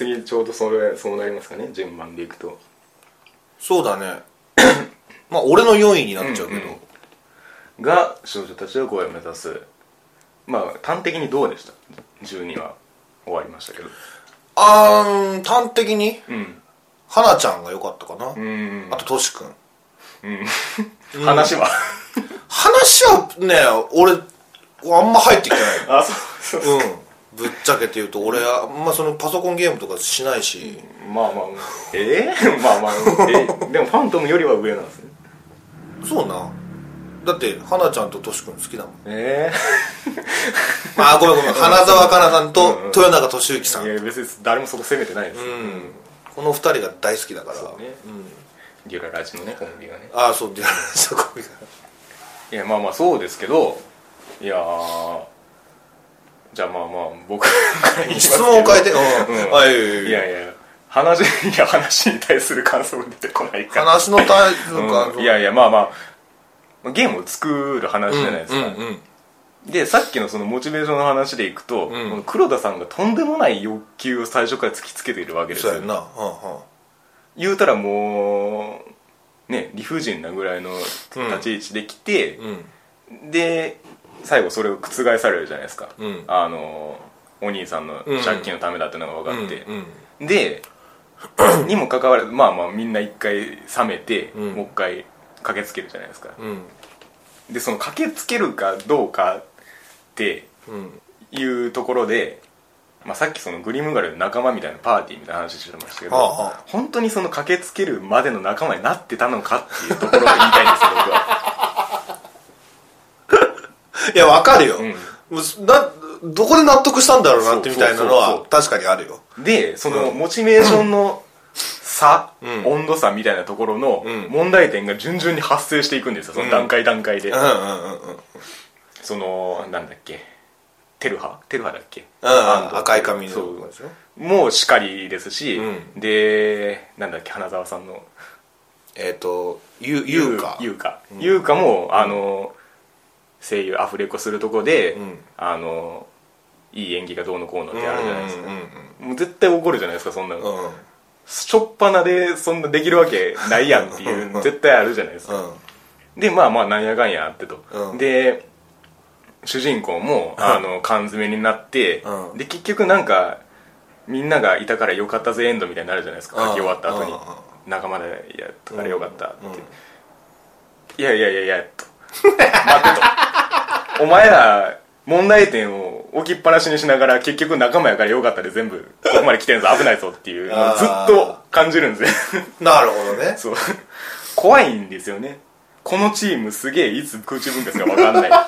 次ちょうどそれそうなりますかね順番でいくと。そうだね。まあ俺の4位になっちゃうけど、うんうんが少女たちは声を目指す。まあ端的にどうでした？12話終わりましたけど。あー端的に？うん。花ちゃんが良かったかな、うん。あとトシ君。うん。話は？話はね俺あんま入ってきてない。あそうそう。うんぶっちゃけて言うと俺あんまそのパソコンゲームとかしないし。まあまあ。え？ー、まあまあ。え？でもファントムよりは上なんですね。そうな。だって花ちゃんとトシ君好きだもん。え？あごめんごめん。花澤香菜さんとうんうん豊永俊之さん、えいや別に誰もそこ責めてないです、うん。この二人が大好きだから。そうね。デュララジのねコンビがね。ああそうディアラジのコンビが。いやまあまあそうですけどいやーじゃあまあまあ僕から言いますけ質ど問を変えて。うん、いやいやいや。話いや話に対する感想が出てこないから。話のタイプか、うん。いやいやまあまあゲームを作る話じゃないですか、うんうんうん。でさっきのそのモチベーションの話でいくと、うん。この黒田さんがとんでもない欲求を最初から突きつけているわけですよ。そうやんな、言うたらもうね理不尽なぐらいの立ち位置で来て、うん。で最後それを覆されるじゃないですか、うん。あのお兄さんの借金のためだっていうのが分かって、うん。うん。で にもかかわらずまあまあみんな一回冷めて、うん。もう一回駆けつけるじゃないですか、うん。でその駆けつけるかどうかってうん。いうところで、まあ、さっきそのグリムガルの仲間みたいなパーティーみたいな話してましたけど、はあはあ。本当にその駆けつけるまでの仲間になってたのかっていうところを言いたいんですよ僕はいやわかるよ、うん。などこで納得したんだろうなってみたいなのは確かにあるよ。でそのモチベーションの差、うん。温度差みたいなところのうん。問題点が順々に発生していくんですよ。その段階段階で、うんうんうんうん。そのなんだっけ。テルハ？テルハだっけ？うん赤い髪の。もうしかりですし、うでなんだっけ花澤さんの。えっ、とゆゆうか。優香優香もあの声優アフレコするとこで、うん。あのいい演技がどうのこうのってあるじゃないですか、うんうんもう絶対怒るじゃないですかそんなの、うんうん。しょっぱなでそんなできるわけないやんっていう絶対あるじゃないですか、でまあまあなんやかんやあってと、うん。で主人公もあの缶詰になって、うん。で結局なんかみんながいたからよかったぜエンドみたいになるじゃないですか。書き終わった後に。うんうん仲間でやったからよかったって、うん。いやいやいやいやと待てとお前ら問題点を置きっぱなしにしながら結局仲間やからよかったで全部ここまで来てんぞ危ないぞっていうのをずっと感じるんですよ。なるほどね。そう。怖いんですよね。このチームすげえいつ空中分割が分かんないっていう。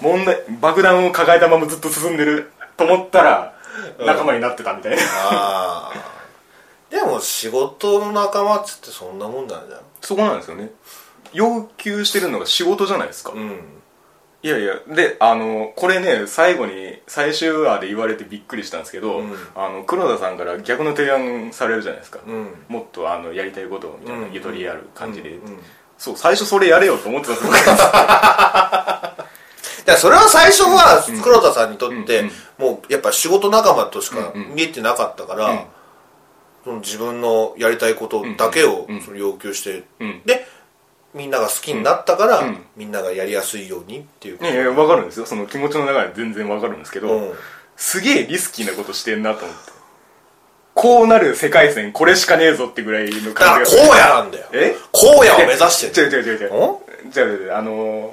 問題爆弾を抱えたままずっと進んでると思ったら仲間になってたみたいな、ああでも仕事の仲間っつってそんなもんなんじゃん。そこなんですよね要求してるのが仕事じゃないですか、うん。いやいやであのこれね最後に最終話で言われてびっくりしたんですけど、うん。あの黒田さんから逆の提案されるじゃないですか、うん。もっとあのやりたいことをみたいなうん。ゆとりある感じで、そう最初それやれよと思ってたんで それは最初は黒田さんにとって、うん。もうやっぱ仕事仲間としか？見えてなかったから、うん。その自分のやりたいことだけをその要求して、うん。でみんなが好きになったから、うん。みんながやりやすいようにっていういやいや分かるんですよ。その気持ちの中で全然分かるんですけど、うん。すげえリスキーなことしてんなと思って。こうなる世界線これしかねえぞってぐらいのだから感じが荒野なんだよ。え？荒野を目指してる違う違う違う違う。違う違うあのー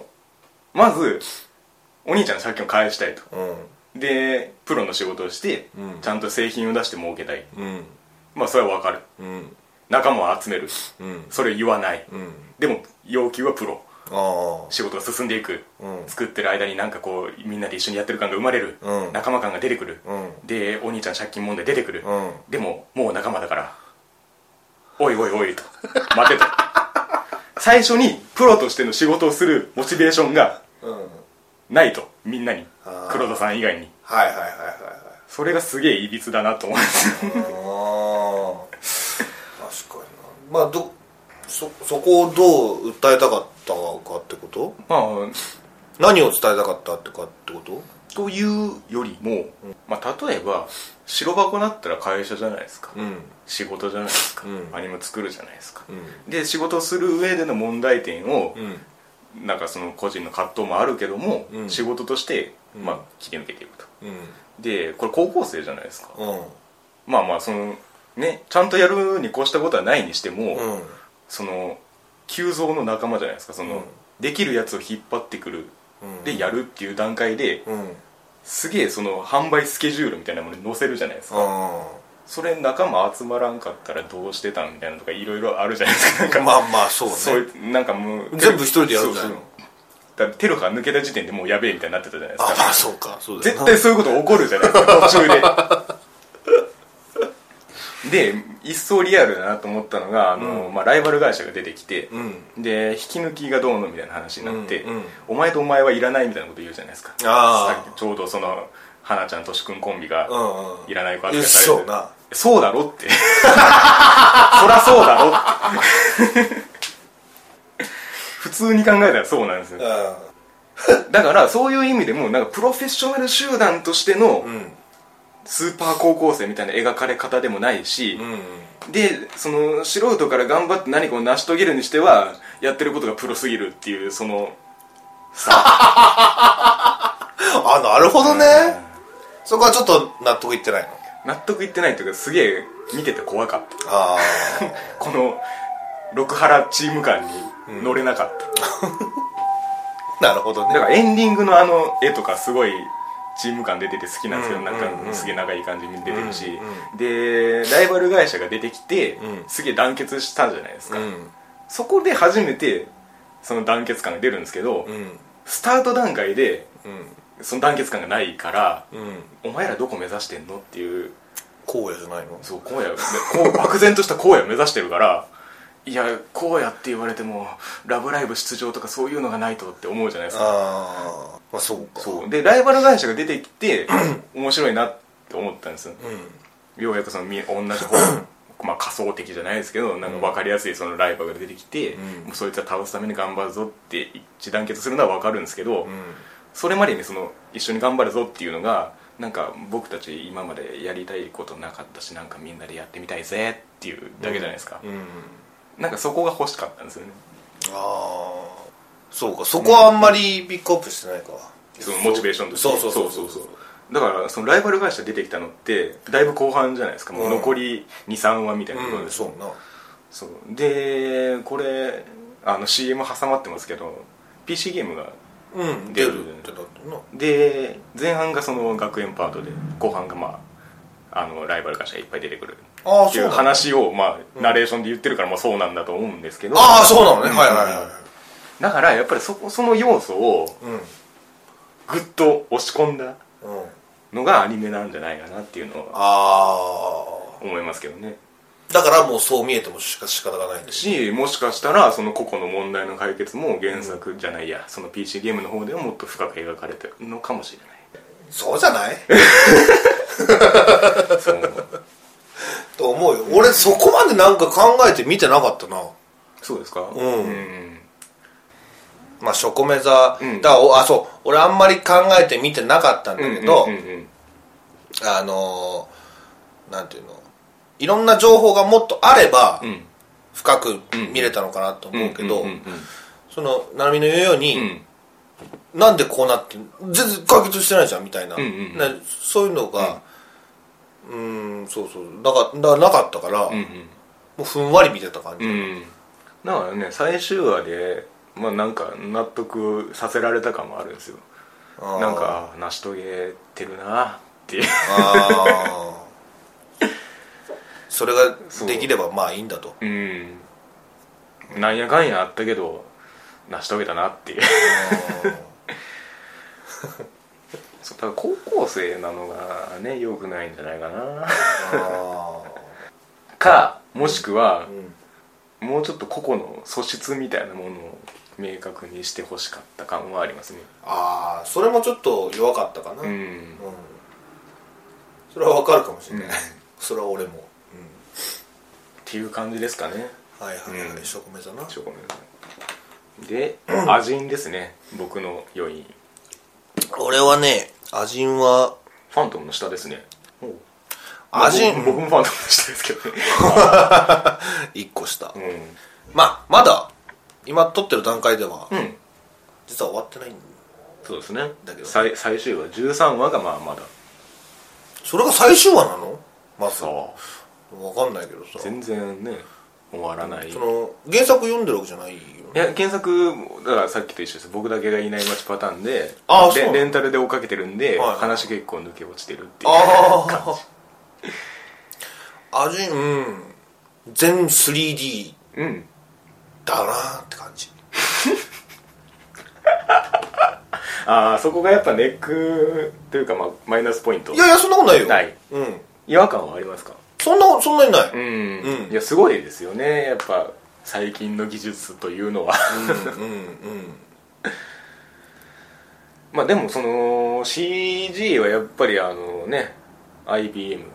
まずお兄ちゃんの借金を返したいと。うん。でプロの仕事をして、うん。ちゃんと製品を出して儲けたい。うん。まあそれは分かる。うん仲間を集める。うん。それを言わない、うん。でも要求はプロ。あ仕事が進んでいく、うん。作ってる間になんかこうみんなで一緒にやってる感が生まれる、うん。仲間感が出てくる、うん。でお兄ちゃん借金問題出てくる、うん。でももう仲間だからおいおいおいと待てと。最初にプロとしての仕事をするモチベーションがないとみんなに。黒田さん以外に。はいはいはいはいそれがすげえいびつだなと思うんです まあどそそこをどう訴えたかったかってこと？まあ何を伝えたかったってかってこと？というよりも、まあ、例えば白箱だったら会社じゃないですか、うん。仕事じゃないですか、うん。アニメ作るじゃないですか、うん。で仕事をする上での問題点を、うん。なんかその個人の葛藤もあるけども、うん。仕事として、うん。まあ、切り抜けていくと。うん。でこれ高校生じゃないですか、うん。まあまあそのねちゃんとやるに越したことはないにしても、うん。その急増の仲間じゃないですか。その、うん。できるやつを引っ張ってくる。うん。でやるっていう段階で、うん。すげえその販売スケジュールみたいなものに載せるじゃないですか、それ仲間集まらんかったらどうしてたんみたいなのとかいろいろあるじゃないですか。なんかまあまあそうね。そういうなんかもう全部一人でやるんじゃないのそうそう。だからテロが抜けた時点でもうやべえみたいになってたじゃないですあかまあそうか。そうだ絶対そういうこと起こるじゃないですか。途中でで一層リアルだなと思ったのがあの、うん。まあ、ライバル会社が出てきて、うん。で引き抜きがどうのみたいな話になって、うん。うんお前とお前はいらないみたいなこと言うじゃないですか。ちょうどその花ちゃんとしくんコンビがいらない子扱いされてそうな。そうだろって。そらそうだろって。普通に考えたらそうなんですよ。だからそういう意味でもなんかプロフェッショナル集団としてのうんスーパー高校生みたいな描かれ方でもないしう、んでその素人から頑張って何かを成し遂げるにしてはやってることがプロすぎるっていうそのさ。あなるほどね。そこはちょっと納得いってないの？納得いってないというかすげえ見てて怖かった。あ この六原チーム感に乗れなかった、あ なるほどね。だからエンディングのあの絵とかすごいチーム感出てて好きなんですけど、うんなんかすげえ仲いい感じに出てるし、うんでライバル会社が出てきて、うん。すげえ団結したじゃないですか、うん。そこで初めてその団結感が出るんですけど、うん。スタート段階でうん。その団結感がないから、うん。お前らどこ目指してんのっていう。荒野じゃないの？そう荒野こう漠然とした荒野を目指してるからいや荒野って言われても「ラブライブ!」出場とかそういうのがないとって思うじゃないですかあそうか。そう。でライバル会社が出てきて 面白いなって思ったんですよ。うん。ようやくそのみ同じ方 まあ仮想的じゃないですけどなんか分かりやすいそのライバルが出てきて、うん。もうそいつは倒すために頑張るぞって一致団結するのは分かるんですけど、うん。それまでにその一緒に頑張るぞっていうのがなんか僕たち今までやりたいことなかったしなんかみんなでやってみたいぜっていうだけじゃないですか、うん。なんかそこが欲しかったんですよね。ああそうかそこはあんまりピックアップしてないか。そのモチベーションとして。そうそうそう。そうそうだからそのライバル会社出てきたのってだいぶ後半じゃないですか。もう残り23話みたいなとそうな。そう。でこれあの CM 挟まってますけど PC ゲームがうん出る。ってなってるな。で前半がその学園パートで後半がまああのライバル会社がいっぱい出てくる。っていうああそうなの話をまあナレーションで言ってるからまあそうなんだと思うんですけど。ああそうなのね。はいはいはだからやっぱりそこその要素をぐっと押し込んだうん。のがアニメなんじゃないかなっていうのはあ思いますけどね。あだからもうそう見えてもしか仕方がないしもしかしたらその個々の問題の解決も原作じゃないや、その PC ゲームの方ではもっと深く描かれてるのかもしれない。そうじゃない？そうと思うよ。俺そこまでなんか考えて見てなかったな。そうですか？うん。んまあショコメザ、うん。だからおあそう。俺あんまり考えて見てなかったんだけど、うんうんうんうん。あのーなんていうの。いろんな情報がもっとあれば、うん。深く見れたのかなと思うけど、んんんその成美の言うように、うん。なんでこうなって全然解決してないじゃんみたいな、そういうのがうーんそうそう。だからなかったから、うんもうふんわり見てた感じ、うん。うんだからね最終話でまあなんか納得させられた感もあるんですよ。あー。なんか成し遂げてるなっていう。あー。それができればまあいいんだと。うん。なんやかんやあったけど成し遂げたなっていう。そうだから高校生なのがね良くないんじゃないかな。あかもしくはー、うんもうちょっと個々の素質みたいなものを明確にしてほしかった感はありますね。あーそれもちょっと弱かったかな、ううん。んそれはわかるかもしれない、うん。それは俺も、っていう感じですかね。うん、はいはいはい、うん。食メザな。チョコメで アジンですね。僕の4位俺はねアジンはファントムの下ですね味。僕僕もファンの下ですけどね。1個下、うまあまだ今撮ってる段階では、ん、うん、実は終わってないんそうですね。だけど最最終話。13話がまあまだ。それが最終話なの？まず。そ分かんないけどさ。う全然ね終わらない。その原作読んでるわけじゃないよいや原作だからさっきと一緒です。僕だけがいない街パターンでレあーそうレンタルで追っかけてるんで、はいはい話結構抜け落ちてるっていうあ感あ味うん。全 3D じうん。だなって感じ。ああそこがやっぱネックというか、まあ、マイナスポイント。いやいやそんなことないよ。ない。うん。違和感はありますか？そんなそんなにない、うん、うん。いやすごいですよね。やっぱ最近の技術というのは。うんうん まあでもその CG はやっぱりあのね IBM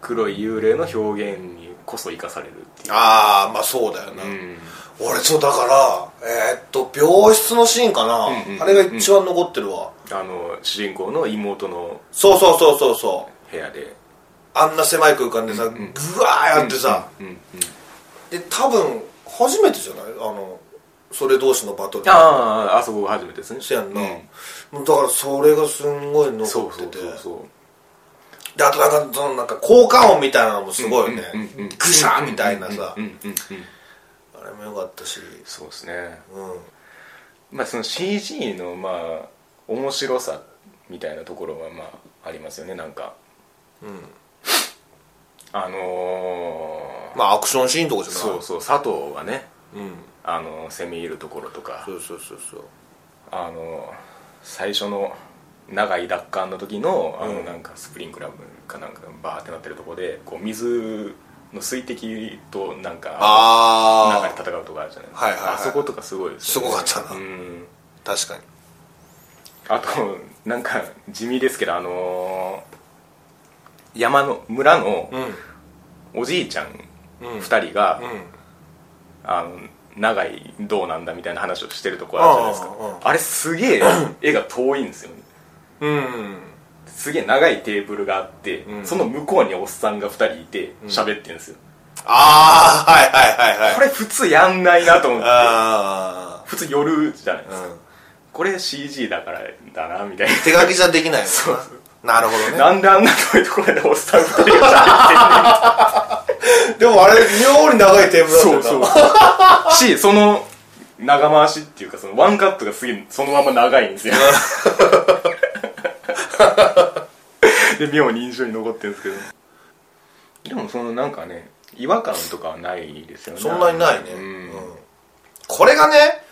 黒い幽霊の表現にこそ生かされるっていう。ああまあそうだよな、うん。俺そうだからえーっと病室のシーンかな、うんうんあれが一番残ってるわ、あの主人公の妹のそうそうそうそうそう。部屋で。あんな狭い空間でさ、んぐわーやってさ、うんうんで多分初めてじゃない？あのそれ同士のバトル。あああそこが初めてですね。せやんな、うん。だからそれがすんごい残そうそうっててそうそうであとなんかそのなんか効果音みたいなのもすごいよね、グシャーみたいなさ、あれもよかったし。そうですね。うん。まあその CG のまあ面白さみたいなところはまあありますよねなんか。うん。あのーまあアクションシーンとかじゃない。そうそう佐藤がねうん。あの攻め入るところとか。そうそうそうそう。あの最初の長い奪還の時のあのうん。なんかスプリンクラムかなんかバーってなってるところでこう水の水滴となんかああ中で戦うとかあるじゃないですか、はいはいはい。あそことかすごいですよね。すごかったな。うん。確かに。あとなんか地味ですけどあの山の村のうん。おじいちゃんうん。2人が、うん。あの長いどうなんだみたいな話をしてるとこあるじゃないですか。あれすげえ絵が遠いんですよねうん。すげえ長いテーブルがあって、うん。その向こうにおっさんが2人いて喋ってるんですよ、ああはいはいはいはい。これ普通やんないなと思ってあ普通夜じゃないですか、あうん。これ CG だからだなみたいな。手書きじゃできないそう。ななるほどね。なんであんな遠いところでおっさん2人が喋ってんねんでもあれ妙に長いテーブルそうだったよそう。しその長回しっていうかそのワンカットがすげえそのまま長いんですよ で妙に印象に残ってるんですけど。でもそのなんかね違和感とかはないですよね。そんなにないね、うん、うん。これがね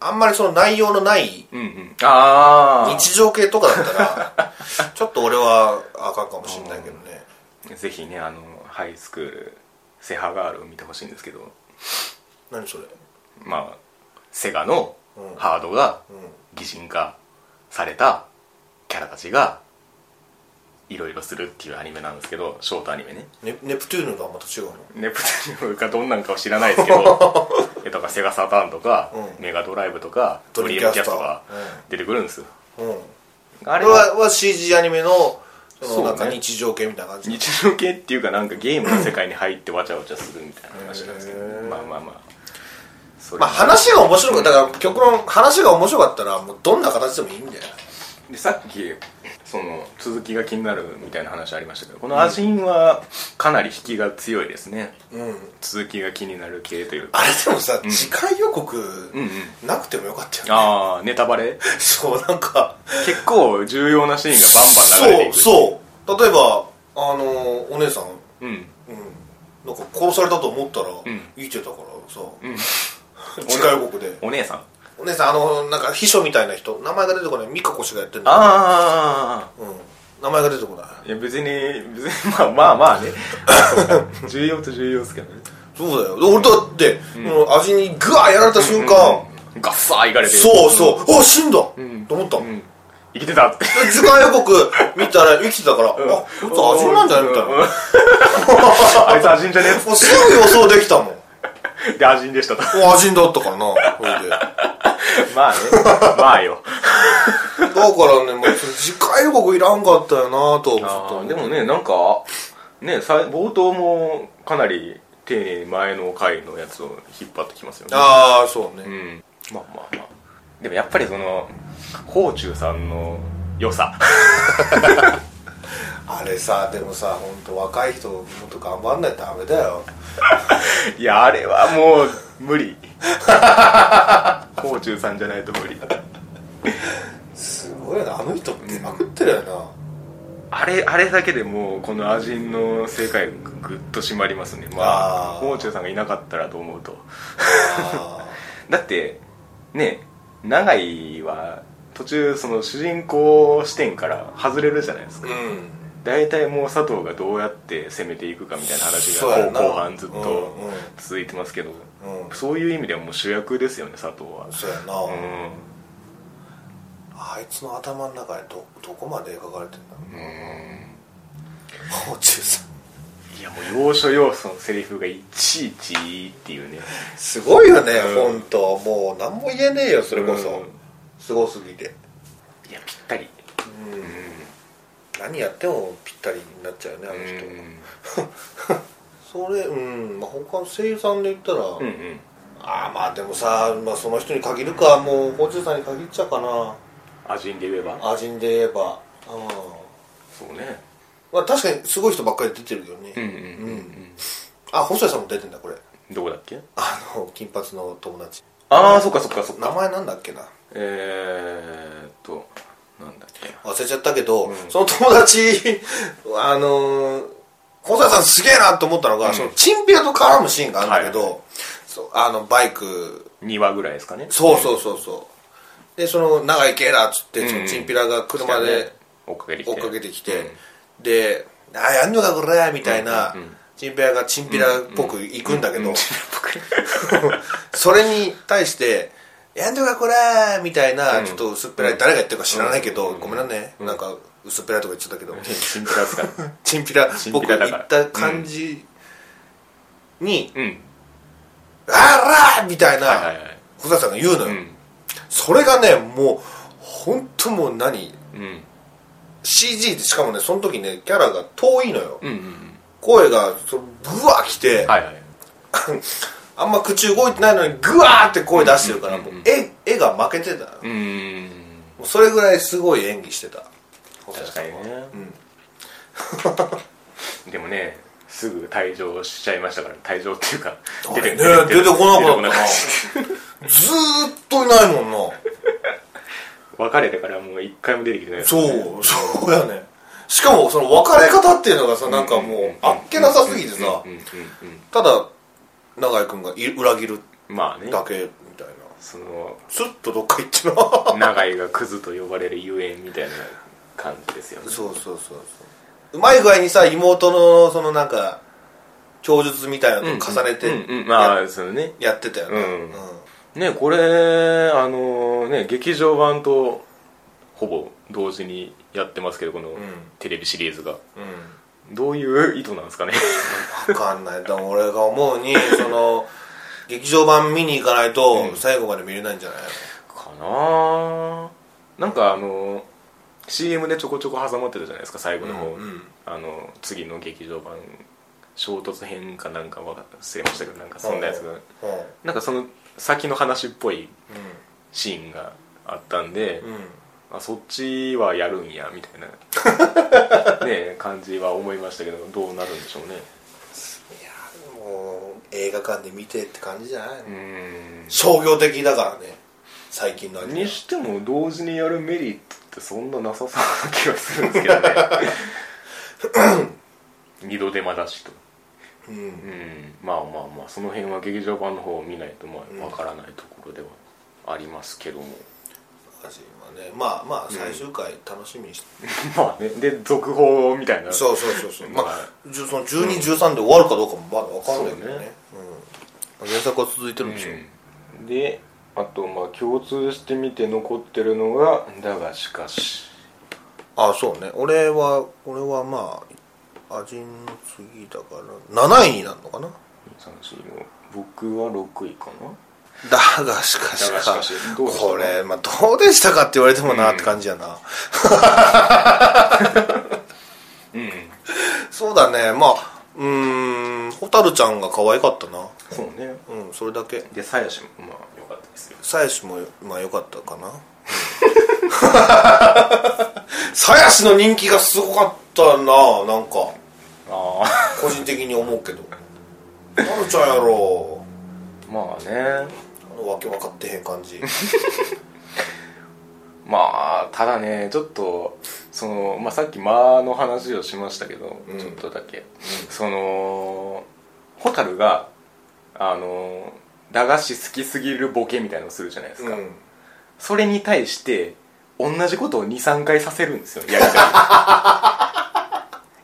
あんまりその内容のないうんうん。ああ日常系とかだったら ちょっと俺はあかんかもしれないけどね。ぜひねあのハイスクールセハガールを見てほしいんですけど。何それ？まあセガのうんハードがうん。擬人化されたキャラたちがいろいろするっていうアニメなんですけどショートアニメね。ネネプトゥーヌとはまた違うの？ネプチューンがどんなんかは知らないですけど えとかセガサターンとか、うん。メガドライブとかドドリリームキャスターャストが出てくるんですよ、うん。あれはこれはは CG アニメのそそうね。のなんか日常系みたいな感じ？日常系っていうかなんかゲームの世界に入ってわちゃわちゃするみたいな話なんですけどへー。まあまあまあ。それまあ話が面白かっただから極論話が面白かったらもうどんな形でもいいんだよでさっきその続きが気になるみたいな話ありましたけどこのアジンはかなり引きが強いですね。うん。続きが気になる系というか。あれでもさ、次回予告うんうん。なくてもよかったよね、ああネタバレ？そうなんか。結構重要なシーンがバンバン流れていくそうそう。例えばあのお姉さん、うん。うん、なんか殺されたと思ったら、ん。生きてたからさ、うん。次回予告で。お姉さん？お姉さんあのなんか秘書みたいな人。名前が出てこない。美香子氏がやってるんだああうん、名前が出てこない。いや別に別にまあまあまあね。重要と重要ですけどね。そうだよ。俺だって、もう味にグワーやられた瞬間、ガッサーいかれて。そうそう、あ死んだ、ん。と思った、うん。生きてたって。で次回予告見たら生きてたから、あこいつ味なんじゃないみたいな、もうん。あいつ味んじゃねうすぐ予想できたもん。えで味んでしたと。もう味だったからな。それでまあね。まあよ。だからね、まあ、次回予告いらんかったよなとあ思ってーでもねなんかねさ冒頭もかなり丁寧に前の回のやつを引っ張ってきますよね。ああそうね、うん。まあまあまあ。でもやっぱりその宝中さんの良さ。あれさでもさ本当若い人もっと頑張んないとダメだよ。いやあれはもう無理。宝中さんじゃないと無理。すごいよな。あの人出まくってるよな、あれあれだけでもうこのアジンの世界がぐっと締まりますね。まああー。宝中さんがいなかったらと思うと。あ だってね永井は途中その主人公視点から外れるじゃないですか、ーうん大体もう佐藤がどうやって攻めていくかみたいな話が後後半ずっうんうん。と続いてますけど、うん。そういう意味ではもう主役ですよね佐藤は。そうやな、うん。あいつの頭の中でどどこまで描かれてんだろう。もう中さん。いやもう要所要所のセリフがいちいちいいっていうね。すごいよね、うん。本当もう何も言えねえよそれこそ、うん。すごすぎて、いやぴったり何やってもぴったりになっちゃうよねあの人、うん。それうん、まあ、他の声優さんで言ったら、うんうん。ああまあでもさ、まあ、その人に限るか。もうホチュさんに限っちゃうかな。アジンで言えば。アジンで言えば。うん。そうね。まあ確かにすごい人ばっかり出てるよね。うんうんうんあ細谷さんも出てんだこれ。うんどこだっけ？あの金髪の友達。ああそっかそっかそっか。名前なんだっけな。えーっとなんだっけ忘れちゃったけど、うん。その友達 あのー細谷さんすげえなと思ったのが、うん。そのチンピラと絡むシーンがあるんだけど、そうあのバイク。2話ぐらいですかね。そうそうそうそう。でその長い系だっつって、うん。そのチンピラが車で追っかけてきて。追っかけてきて、で「ああやんのかこれ」みたいな、チンピラがチンピラっぽく行くんだけど、それに対して「やんのかこれ」みたいな、うん。ちょっと薄っぺらい誰が言ってるか知らないけど、うん。ごめんなね、なんか薄っぺらいとか言っちゃったけど、チンピラですか。チンピラ。っぽくチンピラだから。言った感じにうん「あら!」みたいな、はいはいはい。小田さんが言うのよ、うん。それがねもう本当もう何うん。CG でしかもねその時ねキャラが遠いのよ、うんうん。声がそのブワー来て、はいはい あんま口動いてないのにグワーって声出してるから、もう絵絵が負けてた、うーん。もうそれぐらいすごい演技してた。確かにね。うん。でもねすぐ退場しちゃいましたから退場っていうかあれね出てこなかった。なずーっといないもんな。別れてからもう一回も出てきてないそね。うそうやね。しかもその別れ方っていうのがさなんかもうあっけなさすぎてさ。ただ永井君がい裏切るうんまあね。だけみたいな。そのスッとどっか行ってな長井がクズと呼ばれるゆえんみたいな感じですよね。そうそうそうそう。うまい具合にさ妹のそのなんか供述みたいなのと重ねてうんうん。うんまあそのね。やってたよね。うん。ねこれあのね劇場版とほぼ同時にやってますけどこのテレビシリーズが。うんどういう意図なんですかね。分かんない。でも俺が思うに その劇場版見に行かないとうん。最後まで見れないんじゃないかな。なんかあの CM でちょこちょこ挟まってたじゃないですか最後の方、うんうん。あの次の劇場版衝突編かなんか忘れましたけどなんかそんなやつが。うん。なんかその先の話っぽいシーンがあったんで、うんうんあそっちはやるんやみたいな。ね感じは思いましたけどどうなるんでしょうね。いやもう映画館で見てって感じじゃない、うーん。商業的だからね最近のアニメにしても同時にやるメリットってそんななさそうな気がするんですけどね。二度手間だしと。うん。うん。まあまあまあその辺は劇場版の方を見ないとまあわからないところではありますけども、私はねまあまあ最終回楽しみにして、まあねで続報みたいな。そうそうそうそう。ままあその1213で終わるかどうかもまだ分かんないけどね。そうねうん、原作は続いてるんでしょ、うん。であとまあ共通してみて残ってるのが「だがしかし。あそうね。俺は俺はまあ味の次だから7位になるのかな？3 4の僕は6位かなだがしかしだがしかしどうでしたこれ、まあ、どうでしたかって言われてもなって感じやな、うん。そうだね。まあうーん蛍ちゃんが可愛かったな。そうね。うんそれだけ。で鞘師もまあ良かったですよ。鞘師もまあ良かったかな。鞘師の人気がすごかったななんか。あ個人的に思うけど。蛍ちゃんやろ。あまあね。あのわけ分かってへん感じ。まあただねちょっとその、まあ、さっき間の話をしましたけど、うん。ちょっとだけ、その蛍があの駄菓子好きすぎるボケみたいのをするじゃないですか、うん。それに対して同じことを23回させるんですよや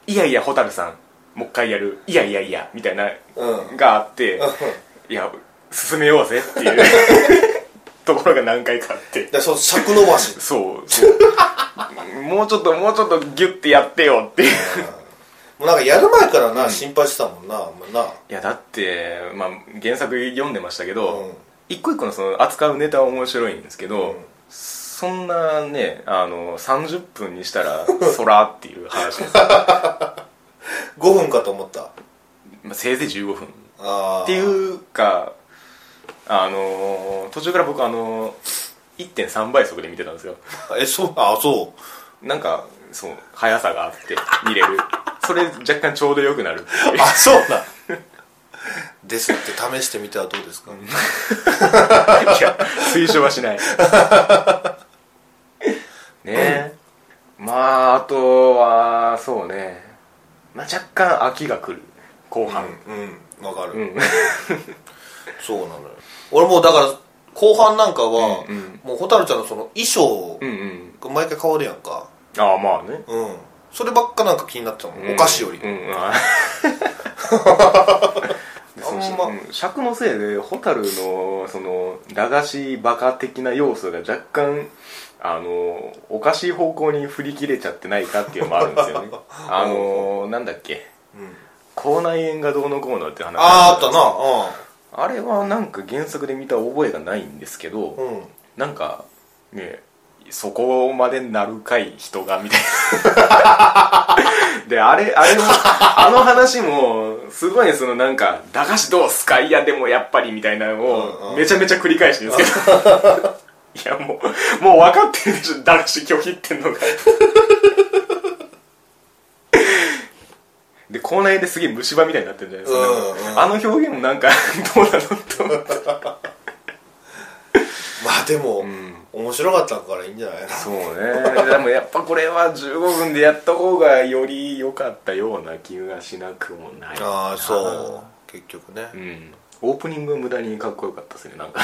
りい。やいや蛍さんもう一回やる。いやいやいやみたいなうん。があっていや進めようぜっていう。ところが何回かあって。でその尺伸ばし。そうそう。もうちょっともうちょっとギュッてやってよっていう。もうなんかやる前からな、心配してたもんな、まあ、な。いやだって、まあ、原作読んでましたけど、うん。一個一個のその扱うネタは面白いんですけど、うん。そんなねあの30分にしたらそらっていう話です、5分かと思った。まあ、せいぜい15分。っていうかあの途中から僕あの1.3倍速で見てたんですよ。えそうあそなんかそう速さがあって見れる。それ若干ちょうどよくなるっていう。うあそうなですって試してみてはどうですか、いや推奨はしない。ね。えまああとはそうね。まあ若干飽きが来る。後半。うん。わかる、うん、そうなのよ。俺もうだから後半なんかは、うんうん。もう蛍ちゃんのその衣装うんうん。が毎回変わるやんか。ああまあね。うん。そればっかなんか気になってたもん、お菓子より、うん。うん。あんま。うん。尺のせいで蛍のその駄菓子バカ的な要素が若干あのおかしい方向に振り切れちゃってないかっていうのもあるんですよね。あのなんだっけ。うん。口内炎がどうのこうのって話あああったなあれはなんか原作で見た覚えがないんですけど、うん。うんなんかねそこまでなるかい人がみたいな。であれあれもあの話もすごいそのなんか「駄菓子どうすか？いやでもやっぱり」みたいなのをめちゃめちゃ繰り返してるんですけど。いやもうもう分かってるでしょ。駄菓子拒否ってんのがで口内炎ですげえ虫歯みたいになってるじゃないですか、うんうん。あの表現もなんか どうなのと。思ってまあでも、ん。面白かったからいいんじゃないの？そうね。でもやっぱこれは15分でやった方がより良かったような気がしなくもないああそう。結局ね、うん。オープニング無駄にかっこよかったですねなんか。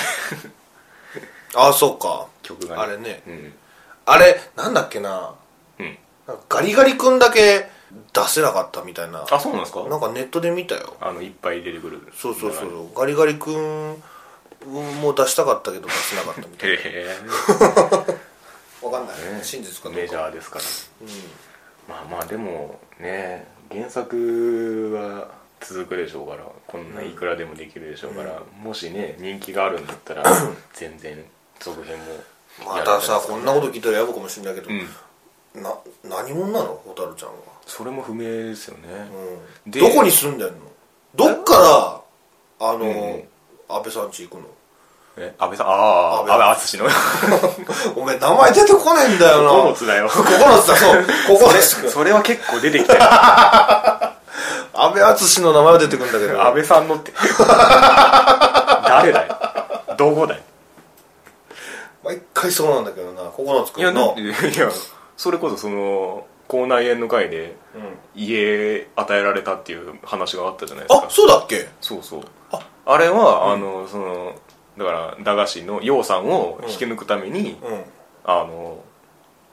ああそうか。曲がね。あれね。うん。あれなんだっけな。うん。ガリガリ君だけ出せなかったみたいな。あそうなんですか？なんかネットで見たよ。あのいっぱい出てくる。そうそうそうガリガリ君も出したかったけど出せなかったみたいへえ。な わかんない、ね。真実かどうか。メジャーですから。うん。まあまあでもね原作は続くでしょうからこんないくらでもできるでしょうから、もしね人気があるんだったら 全然続編もまたさこんなこと聞いたらやぶかもしれないけど、うん。な何者なの？蛍ちゃんは、それも不明ですよね、うん、でどこに住んでんの？どっからあの、うん。安倍さんち行くの？え安倍さんああ安倍淳の。お前名前出てこねえんだよな。9つだよ。9つだ。そう 9つくんそれは結構出てきたよ。安倍淳の名前は出てくるんだけど。安倍さんのって。誰だよ。どこだよ。毎回そうなんだけどな。9つくいやんのだっていやそれこそその口内炎の回でうん。家与えられたっていう話があったじゃないですあかそうだっけ？そうそう。あ。あれは、あのそのだから駄菓子の楊さんを引き抜くために、うん。あの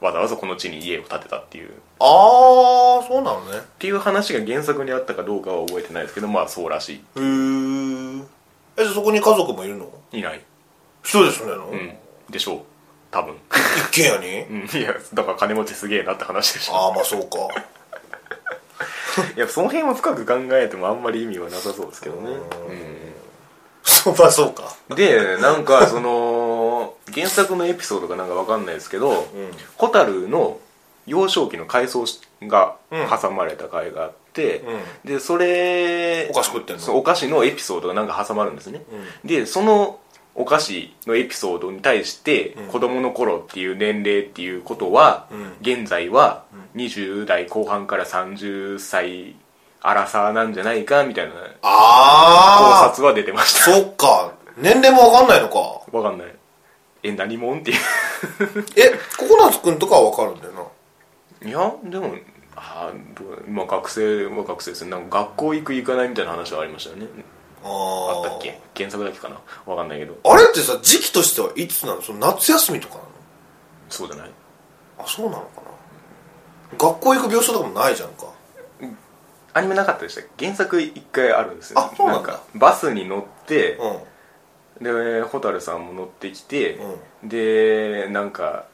わざわざこの地に家を建てたっていう。っああそうなのね。ていう話が原作にあったかどうかは覚えてないですけどまあそうらしへー。えじゃあそこに家族もいるの？いいない。一人で住んでんの、うん。でしょう多分。一軒家に、うん。いやだから金持ちすげえなって話でしょ。ああまあそうか。いやその辺は深く考えてもあんまり意味はなさそうですけどね。うん。まあそうか。でなんかその原作のエピソードかなんかわかんないですけど、蛍の幼少期の回想が挟まれた回があって、でそれお菓子食ってんの？お菓子のエピソードがなんか挟まるんですね、でそのお菓子のエピソードに対して、子供の頃っていう年齢っていうことは、現在は20代後半から30歳アラサーなんじゃないかみたいな考察は出てました。そっか。年齢も分かんないのか。わかんない。え何もんっていう。えココナッツくんとかは分かるんだよな。いやでもあまあ学生は学生ですね。なんか学校行く行かないみたいな話はありましたよねあったっけ？原作だけかな？わかんないけど。あれってさ時期としてはいつなの？その夏休みとかなの？そうじゃない？あそうなのかな？学校行く描写とかもないじゃんか。アニメなかったでしたっけ？原作一回あるんですよあそうなんだ。かバスに乗ってうん。で蛍さんも乗ってきて、でなんか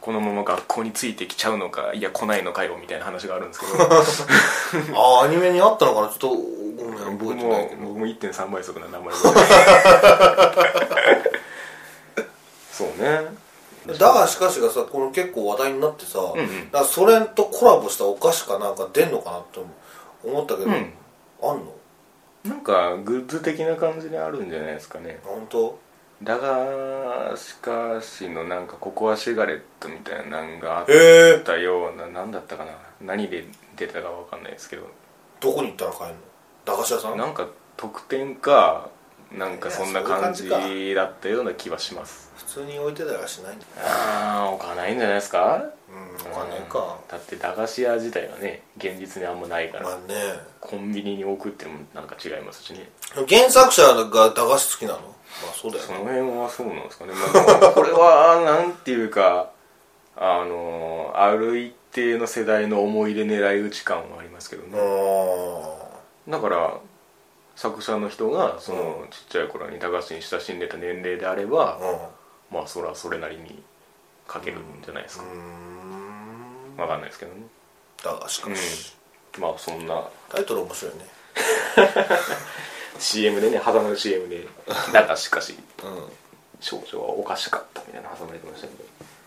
このまま学校についてきちゃうのかいや来ないのかよみたいな話があるんですけど。ああアニメにあったのかな？ちょっとごめん覚僕も僕も1.3倍速な名前 そうね。だがしかしがさこの結構話題になってさ、んうんだそれとコラボしたお菓子かなんか出んのかなって思ったけど、うん。あんの？なんかグッズ的な感じであるんじゃないですかね。本当だがしかしのなんかココアシガレットみたいなのがあったような何だったかな。何で出てたかわかんないですけど。どこに行ったら買えるの？駄菓子屋さん？なんか特典かなんかそんな感じだったような気はします。普通に置いてたりはしないんだああ置かないんじゃないですか？うんお金か。だって駄菓子屋自体はね現実にあんまないから、まあね。コンビニに置くってのもなんか違いますしね。原作者が駄菓子好きなの？まあそうだよそのね辺はそうなんですかね、まあ これはなんていうかあのある一定の世代の思い出狙い撃ち感はありますけどうねんだから作者の人がそのちっちゃい頃に駄菓子に親しんでた年齢であれば、まあそれはそれなりに書けるんじゃないですか、うん。わかんないですけどね。だがしかし、まあそんな。タイトル面白いね。CM でね挟まる CM で「だがしかし。うん。少女はおかしかった」みたいなの挟まれてましたけど